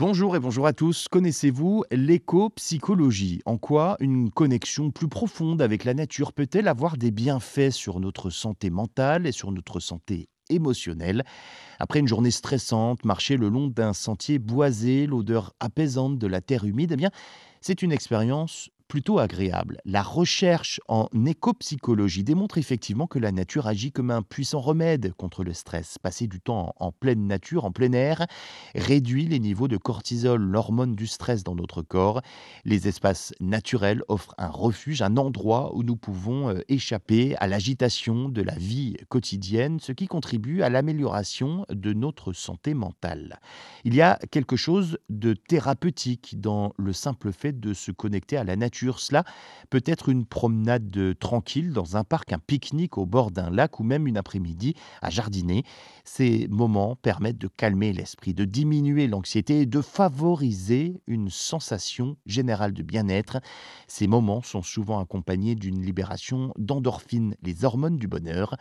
Bonjour et bonjour à tous. Connaissez-vous l'éco-psychologie? En quoi une connexion plus profonde avec la nature peut-elle avoir des bienfaits sur notre santé mentale et sur notre santé émotionnelle? Après une journée stressante, marcher le long d'un sentier boisé, l'odeur apaisante de la terre humide, eh bien, c'est une expérience plutôt agréable. La recherche en éco-psychologie démontre effectivement que la nature agit comme un puissant remède contre le stress. Passer du temps en pleine nature, en plein air, réduit les niveaux de cortisol, l'hormone du stress dans notre corps. Les espaces naturels offrent un refuge, un endroit où nous pouvons euh, échapper à l'agitation de la vie quotidienne, ce qui contribue à l'amélioration de notre santé mentale. Il y a quelque chose de thérapeutique dans le simple fait de se connecter à la nature cela peut être une promenade tranquille dans un parc, un pique-nique au bord d'un lac ou même une après-midi à jardiner. Ces moments permettent de calmer l'esprit, de diminuer l'anxiété et de favoriser une sensation générale de bien-être. Ces moments sont souvent accompagnés d'une libération d'endorphines, les hormones du bonheur.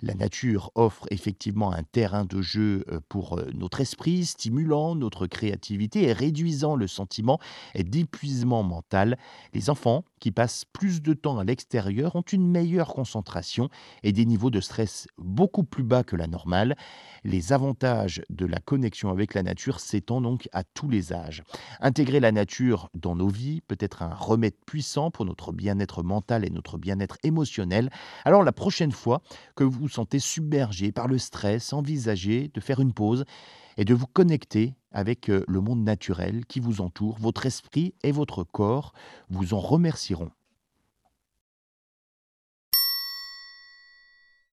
La nature offre effectivement un terrain de jeu euh, pour euh, notre esprit, stimulant notre créativité et réduisant le sentiment d'épuisement mental. Les les enfants qui passent plus de temps à l'extérieur ont une meilleure concentration et des niveaux de stress beaucoup plus bas que la normale. Les avantages de la connexion avec la nature s'étendent donc à tous les âges. Intégrer la nature dans nos vies peut être un remède puissant pour notre bien-être mental et notre bien-être émotionnel. Alors la prochaine fois que vous vous sentez submergé par le stress, envisagez de faire une pause et de vous connecter avec euh, le monde naturel qui vous entoure. Votre esprit et votre corps vous en remercieront. Chiron.